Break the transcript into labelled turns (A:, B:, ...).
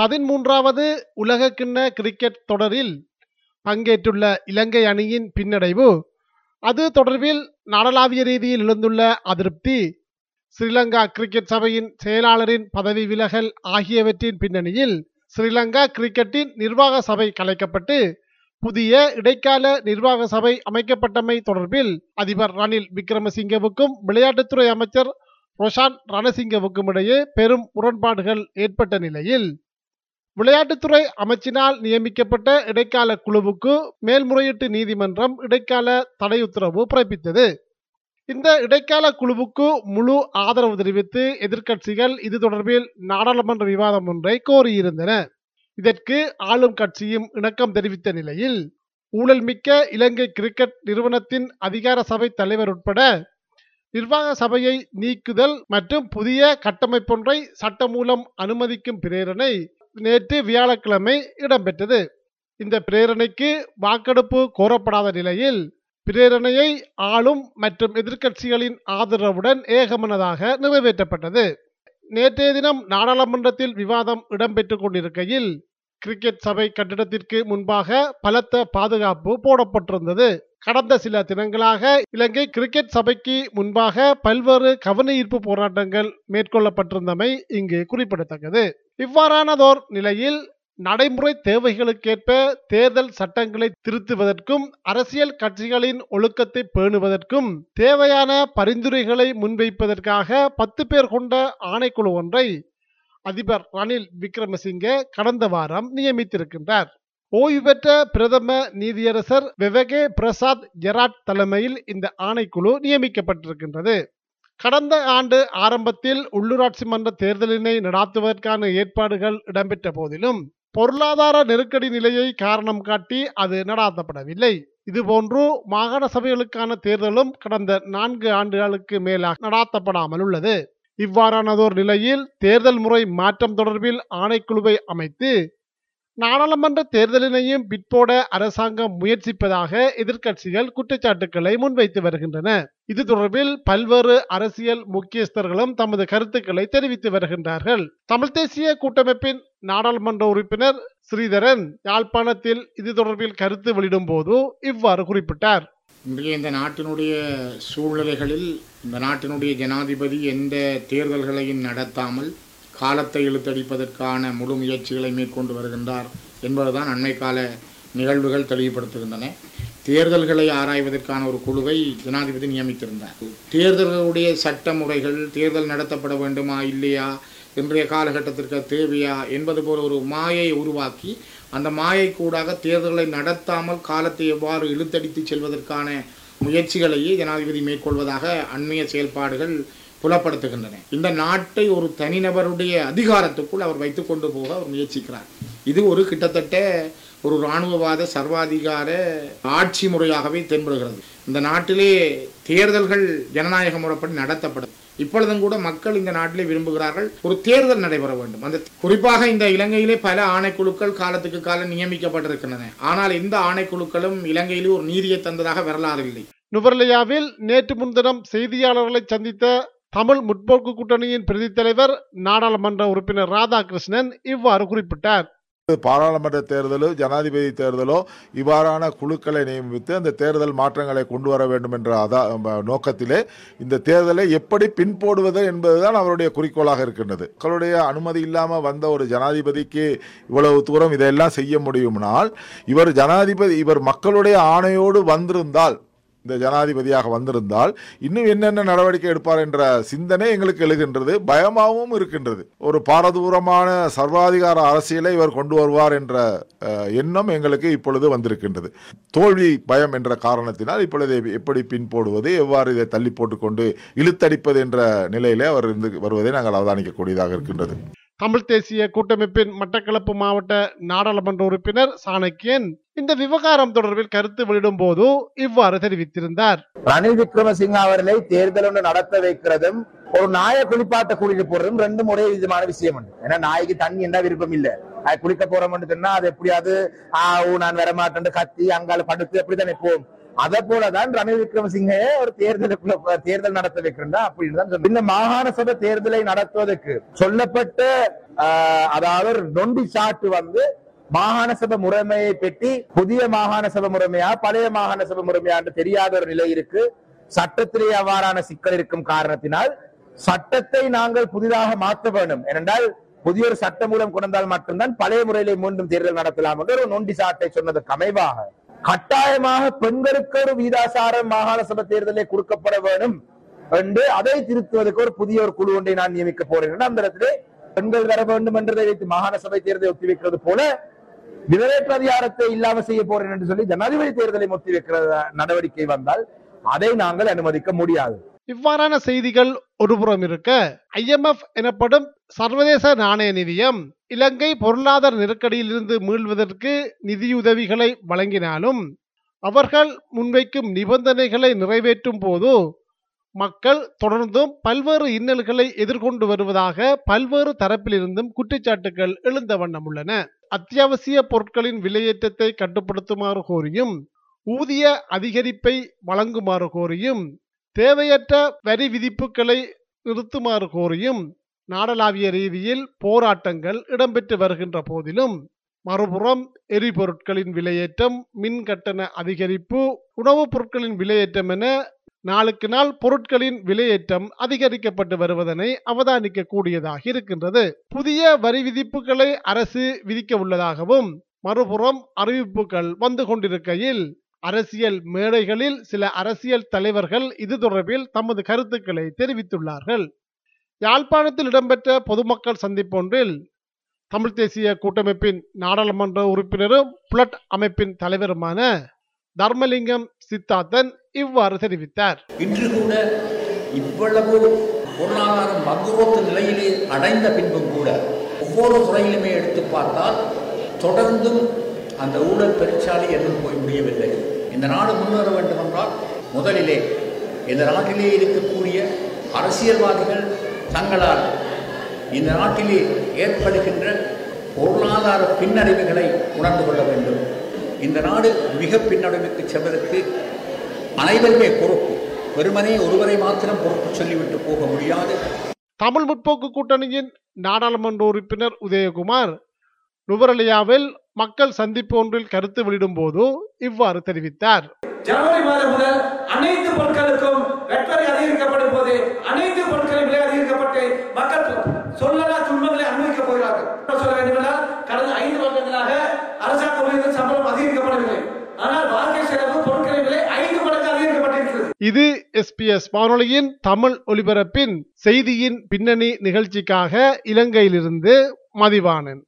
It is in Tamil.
A: பதிமூன்றாவது உலகக்கிண்ண கிரிக்கெட் தொடரில் பங்கேற்றுள்ள இலங்கை அணியின் பின்னடைவு. அது தொடர்பில் நாடளாவிய ரீதியில் எழுந்துள்ள அதிருப்தி. ஸ்ரீலங்கா கிரிக்கெட் சபையின் செயலாளரின் பதவி விலகல் ஆகியவற்றின் பின்னணியில் ஸ்ரீலங்கா கிரிக்கெட்டின் நிர்வாக சபை கலைக்கப்பட்டு புதிய இடைக்கால நிர்வாக சபை அமைக்கப்பட்டமை தொடர்பில் அதிபர் ரணில் விக்ரமசிங்கவுக்கும் விளையாட்டுத்துறை அமைச்சர் ரொஷான் ரணசிங்கவுக்கும் இடையே பெரும் முரண்பாடுகள் ஏற்பட்ட நிலையில் விளையாட்டுத்துறை அமைச்சினால் நியமிக்கப்பட்ட இடைக்கால குழுவுக்கு மேல்முறையீட்டு நீதிமன்றம் இடைக்கால தடை உத்தரவு பிறப்பித்தது. இந்த இடைக்கால குழுவுக்கு முழு ஆதரவு தெரிவித்து எதிர்க்கட்சிகள் இது தொடர்பில் நாடாளுமன்ற விவாதம் ஒன்றை கோரியிருந்தன. இதற்கு ஆளும் கட்சியும் இணக்கம் தெரிவித்த நிலையில் ஊழல்மிக்க இலங்கை கிரிக்கெட் நிறுவனத்தின் அதிகார சபை தலைவர் உட்பட நிர்வாக சபையை நீக்குதல் மற்றும் புதிய கட்டமைப்பொன்றை சட்டமூலம் அனுமதிக்கும் பிரேரணை நேற்று வியாழக்கிழமை இடம்பெற்றது. இந்த பிரேரணைக்கு வாக்கெடுப்பு கோரப்படாத நிலையில் பிரேரணையை ஆளும் மற்றும் எதிர்க்கட்சிகளின் ஆதரவுடன் ஏகமனதாக நிறைவேற்றப்பட்டது. நேற்றைய தினம் நாடாளுமன்றத்தில் விவாதம் இடம்பெற்றுக் கொண்டிருக்கையில் கிரிக்கெட் சபை கட்டிடத்திற்கு முன்பாக பலத்த பாதுகாப்பு போடப்பட்டிருந்தது. கடந்த சில தினங்களாக இலங்கை கிரிக்கெட் சபைக்கு முன்பாக பல்வேறு கவன ஈர்ப்பு போராட்டங்கள் மேற்கொள்ளப்பட்டிருந்தமை இங்கு குறிப்பிடத்தக்கது. இவ்வாறானதோர் நிலையில் நடைமுறை தேவைகளுக்கேற்ப தேர்தல் சட்டங்களை திருத்துவதற்கும் அரசியல் கட்சிகளின் ஒழுக்கத்தை பேணுவதற்கும் தேவையான பரிந்துரைகளை முன்வைப்பதற்காக பத்து பேர் கொண்ட ஆணைக்குழு ஒன்றை அதிபர் ரணில் விக்ரமசிங்கே கடந்த வாரம் நியமித்திருக்கின்றார். ஓய்வு பெற்ற பிரதம நீதியரசர் விவேகே பிரசாத் ஜெராட் தலைமையில் இந்த ஆணைக்குழு நியமிக்கப்பட்டிருக்கின்றது. கடந்த ஆண்டு ஆரம்பத்தில் உள்ளூராட்சி மன்ற தேர்தலினை நடாத்துவதற்கான ஏற்பாடுகள் இடம்பெற்ற போதிலும் பொருளாதார நெருக்கடி நிலையை காரணம் காட்டி அது நடாத்தப்படவில்லை. இதுபோன்று மாகாண சபைகளுக்கான தேர்தலும் கடந்த நான்கு ஆண்டுகளுக்கு மேலாக நடாத்தப்படாமல் உள்ளது. இவ்வாறானதோர் நிலையில் தேர்தல் முறை மாற்றம் தொடர்பில் ஆணைக்குழுவை அமைத்து நாடாளுமன்ற தேர்தலினையும் பிற்போட அரசாங்கம் முயற்சிப்பதாக எதிர்க்கட்சிகள் குற்றச்சாட்டுக்களை முன்வைத்து வருகின்றன. இது தொடர்பில் பல்வேறு அரசியல் முக்கியஸ்தர்களும் தமது கருத்துக்களை தெரிவித்து வருகின்றார்கள். தமிழ் தேசிய கூட்டமைப்பின் நாடாளுமன்ற உறுப்பினர் ஸ்ரீதரன் யாழ்ப்பாணத்தில் இது தொடர்பில் கருத்து வெளியிடும் போது இவ்வாறு குறிப்பிட்டார்.
B: இன்றைய இந்த நாட்டினுடைய சூழ்நிலைகளில் இந்த நாட்டினுடைய ஜனாதிபதி எந்த தேர்தல்களையும் நடத்தாமல் காலத்தை இழுத்தடிப்பதற்கான முழு முயற்சிகளை மேற்கொண்டு வருகின்றார் என்பதுதான் அண்மை கால நிகழ்வுகள் தெளிவுபடுத்துகின்றன. தேர்தல்களை ஆராய்வதற்கான ஒரு குழுவை ஜனாதிபதி நியமித்திருந்தார். தேர்தல்களுடைய சட்ட முறைகள் தேர்தல் நடத்தப்பட வேண்டுமா இல்லையா இன்றைய காலகட்டத்திற்கு தேவையா என்பது போல ஒரு மாயை உருவாக்கி அந்த மாயை கூடாக தேர்தல்களை நடத்தாமல் காலத்தை எவ்வாறு இழுத்தடித்து செல்வதற்கான முயற்சிகளையே ஜனாதிபதி மேற்கொள்வதாக அண்மைய செயல்பாடுகள் புலப்படுத்துகின்றன. இந்த நாட்டை ஒரு தனிநபருடைய அதிகாரத்துக்குள் அவர் வைத்து கொண்டு போக அவர் முயற்சிக்கிறார். இது ஒரு கிட்டத்தட்ட ஒரு இராணுவவாத சர்வாதிகார ஆட்சி முறையாகவே தென்படுகிறது. இந்த நாட்டிலே தேர்தல்கள் ஜனநாயக முறைப்படி நடத்தப்படும். இப்பொழுதும் கூட மக்கள் இந்த நாட்டிலே விரும்புகிறார்கள் ஒரு தேர்தல் நடைபெற வேண்டும். அந்த குறிப்பாக இந்த இலங்கையிலே பல ஆணைக்குழுக்கள் காலத்துக்கு காலம் நியமிக்கப்பட்டிருக்கின்றன. ஆனால் இந்த ஆணைக்குழுக்களும் இலங்கையிலே ஒரு நீதியை தந்ததாக வரலாறு இல்லை.
A: நுவர்லியாவில் நேற்று முன்தினம் செய்தியாளர்களை சந்தித்த தமிழ் முற்போக்கு கூட்டணியின் பிரதி தலைவர் நாடாளுமன்ற உறுப்பினர் ராதாகிருஷ்ணன் இவ்வாறு குறிப்பிட்டார்.
C: பாராளுமன்ற தேர்தலோ ஜனாதிபதி தேர்தலோ இவ்வாறான குழுக்களை நியமித்து அந்த தேர்தல் மாற்றங்களை கொண்டு வர வேண்டும் என்ற அதா நோக்கத்திலே இந்த தேர்தலை எப்படி பின்போடுவது என்பதுதான் அவருடைய குறிக்கோளாக இருக்கின்றது. மக்களுடைய அனுமதி இல்லாமல் வந்த ஒரு ஜனாதிபதிக்கு இவ்வளவு தூரம் இதெல்லாம் செய்ய முடியும்னால் இவர் ஜனாதிபதி இவர் மக்களுடைய ஆணையோடு வந்திருந்தால் இந்த ஜனாதிபதியாக வந்திருந்தால் இன்னும் என்னென்ன நடவடிக்கை எடுப்பார் என்ற சிந்தனை எங்களுக்கு எழுகின்றது பயமாகவும் இருக்கின்றது. ஒரு பாரதூரமான சர்வாதிகார அரசியலை இவர் கொண்டு வருவார் என்ற எண்ணம் எங்களுக்கு இப்பொழுது வந்திருக்கின்றது. தோல்வி பயம் என்ற காரணத்தினால் இப்பொழுது எப்படி பின் போடுவது எவ்வாறு இதை தள்ளி போட்டுக்கொண்டு இழுத்தடிப்பது என்ற நிலையிலே அவர் இருந்து வருவதை நாங்கள் அவதானிக்கக்கூடியதாக இருக்கின்றது.
A: தமிழ் தேசிய கூட்டமைப்பின் மட்டக்களப்பு மாவட்ட நாடாளுமன்ற உறுப்பினர் சாணக்கியன் இந்த விவகாரம் தொடர்பில் கருத்து வெளியிடும் போது இவ்வாறு தெரிவித்திருந்தார்.
D: ரணில் விக்ரமசிங்க அவர்களை தேர்தல் ஒன்று நடத்த வைக்கிறதும் ஒரு நாயை குளிப்பாட்ட கூட்டிட்டு போறதும் ரெண்டும் ஒரே விதமான விஷயம் உண்டு. ஏன்னா நாய்க்கு தண்ணி என்ன விருப்பம் இல்ல. குளிக்க போறோம்னு சொன்னா அது எப்படியாவது ஆ ஊ நான் வரமாட்டேன் கத்தி அங்கால படுத்து எப்படித்தானே போகும். அதை போலதான் ரணில் விக்ரமசிங்கே ஒரு தேர்தலுக்குள்ள தேர்தல் நடத்த வைக்கிறா அப்படின்னு தான் இந்த மாகாண சபை தேர்தலை நடத்துவதற்கு சொல்லப்பட்ட அதாவது நொண்டி சாட்டு வந்து மாகாண சபை முறைமையை பெட்டி புதிய மாகாண சபை முறைமையா பழைய மாகாண சபை முறைமையா என்று தெரியாத ஒரு நிலை இருக்கு. சட்டத்திலே அவ்வாறான சிக்கல் இருக்கும் காரணத்தினால் சட்டத்தை நாங்கள் புதிதாக மாற்ற வேண்டும். ஏனென்றால் புதிய ஒரு சட்ட மூலம் கொண்டால் மட்டும்தான் பழைய முறையிலே மீண்டும் தேர்தல் நடத்தலாம் என்று ஒரு நொண்டி சாட்டை சொன்னதற்கு அமைவாக. கட்டாயமாக பெண்களுக்கு ஒரு வீதாசாரம் மாகாண சபை தேர்தலே கொடுக்கப்பட வேண்டும் என்று அதை திருத்துவதற்கு ஒரு புதிய ஒரு குழு ஒன்றை நான் நியமிக்க போறேன். அந்த இடத்திலே பெண்கள் வர வேண்டும் என்றதை வைத்து மாகாண சபை தேர்தலை ஒத்திவைக்கிறது போல விவரேற்ற அதிகாரத்தை இல்லாம செய்ய போறேன் என்று சொல்லி ஜனாதிபதி தேர்தலை ஒத்திவைக்கிற நடவடிக்கை வந்தால் அதை நாங்கள் அனுமதிக்க முடியாது.
A: இவ்வாறான செய்திகள் ஒருபுறம் இருக்க ஐஎம்எஃப் எனப்படும் சர்வதேச நாணய நிதியம் இலங்கை பொருளாதார நெருக்கடியிலிருந்து மீள்வதற்கு நிதியுதவிகளை வழங்கினாலும் அவர்கள் முன்வைக்கும் நிபந்தனைகளை நிறைவேற்றும் போது மக்கள் தொடர்ந்தும் பல்வேறு இன்னல்களை எதிர்கொண்டு வருவதாக பல்வேறு தரப்பிலிருந்தும் குற்றச்சாட்டுகள் எழுந்த வண்ணம் உள்ளன. அத்தியாவசிய பொருட்களின் விலையேற்றத்தை கட்டுப்படுத்துமாறு கோரியும் ஊதிய அதிகரிப்பை வழங்குமாறு கோரியும் தேவையற்ற வரி விதிப்புகளை நிறுத்துமாறு கோரியும் நாடளாவிய ரீதியில் போராட்டங்கள் இடம்பெற்று வருகின்ற போதிலும் மறுபுறம் எரிபொருட்களின் விலையேற்றம் மின் கட்டண அதிகரிப்பு உணவுப் பொருட்களின் விலையேற்றம் என நாளுக்கு நாள் பொருட்களின் விலையேற்றம் அதிகரிக்கப்பட்டு வருவதனை அவதானிக்க கூடியதாக இருக்கின்றது. புதிய வரி விதிப்புகளை அரசு விதிக்க உள்ளதாகவும் மறுபுறம் அறிவிப்புகள் வந்து கொண்டிருக்கையில் அரசியல் மேடைகளில் சில அரசியல் தலைவர்கள் இது தொடர்பில் தமது கருத்துக்களை தெரிவித்துள்ளார்கள். யாழ்ப்பாணத்தில் இடம்பெற்ற பொதுமக்கள் சந்திப்பொன்றில் தமிழ் தேசிய கூட்டமைப்பின் நாடாளுமன்ற உறுப்பினரும் புலட் அமைப்பின் தலைவருமான தர்மலிங்கம் சித்தார்த்தன் இவ்வாறு தெரிவித்தார்.
E: இன்று கூட இவ்வளவு பொருளாதாரம் மகுரோத்து நிலையிலே அடைந்த பின்பும் கூட ஒவ்வொரு துறையிலுமே எடுத்து பார்த்தால் தொடர்ந்தும் அந்த ஊழல் பெருச்சாலை எதுவும் போய் முடியவில்லை. இந்த நாடு முன்னேற வேண்டும் என்றால் முதலிலே இந்த நாட்டிலே இருக்கக்கூடிய அரசியல்வாதிகள் தங்களால் இந்த நாட்டிலே ஏற்படுகின்ற பொருளாதார பின்னடைவுகளை உணர்ந்து கொள்ள வேண்டும். இந்த நாடு மிக பின்னடைவுக்கு செல்வதற்கு அனைவருமே பொறுப்பு. வெறுமனே ஒருவரை மாத்திரம் பொறுப்பு சொல்லிவிட்டு போக முடியாது.
A: தமிழ் முற்போக்கு கூட்டணியின் நாடாளுமன்ற உறுப்பினர் உதயகுமார் நுவரலியாவில் மக்கள் சந்திப்பு ஒன்றில் கருத்து வெளியிடும் போது இவ்வாறு தெரிவித்தார்.
F: ஜனவரி மாதம் முதல் அனைத்து பொருட்களுக்கும் வெட்வரி அதிகரிக்கப்படும் போது அனைத்து பொருட்களின் விலை அதிகரிக்கப்பட்டு மக்கள் சொல்லலா துன்பங்களை அனுபவிக்கப் போகிறார்கள். சொல்ல வேண்டுமென்றால் கடந்த ஐந்து வருடங்களாக அரசாங்க ஊழியர்கள் சம்பளம் அதிகரிக்கப்படவில்லை. ஆனால் வாழ்க்கை செலவு பொருட்களின் விலை ஐந்து மடங்கு அதிகரிக்கப்பட்டிருக்கிறது.
A: இது எஸ்பிஎஸ் வானொலியின் தமிழ் ஒலிபரப்பின் செய்தியின் பின்னணி நிகழ்ச்சிக்காக இலங்கையிலிருந்து மதிவாணன்.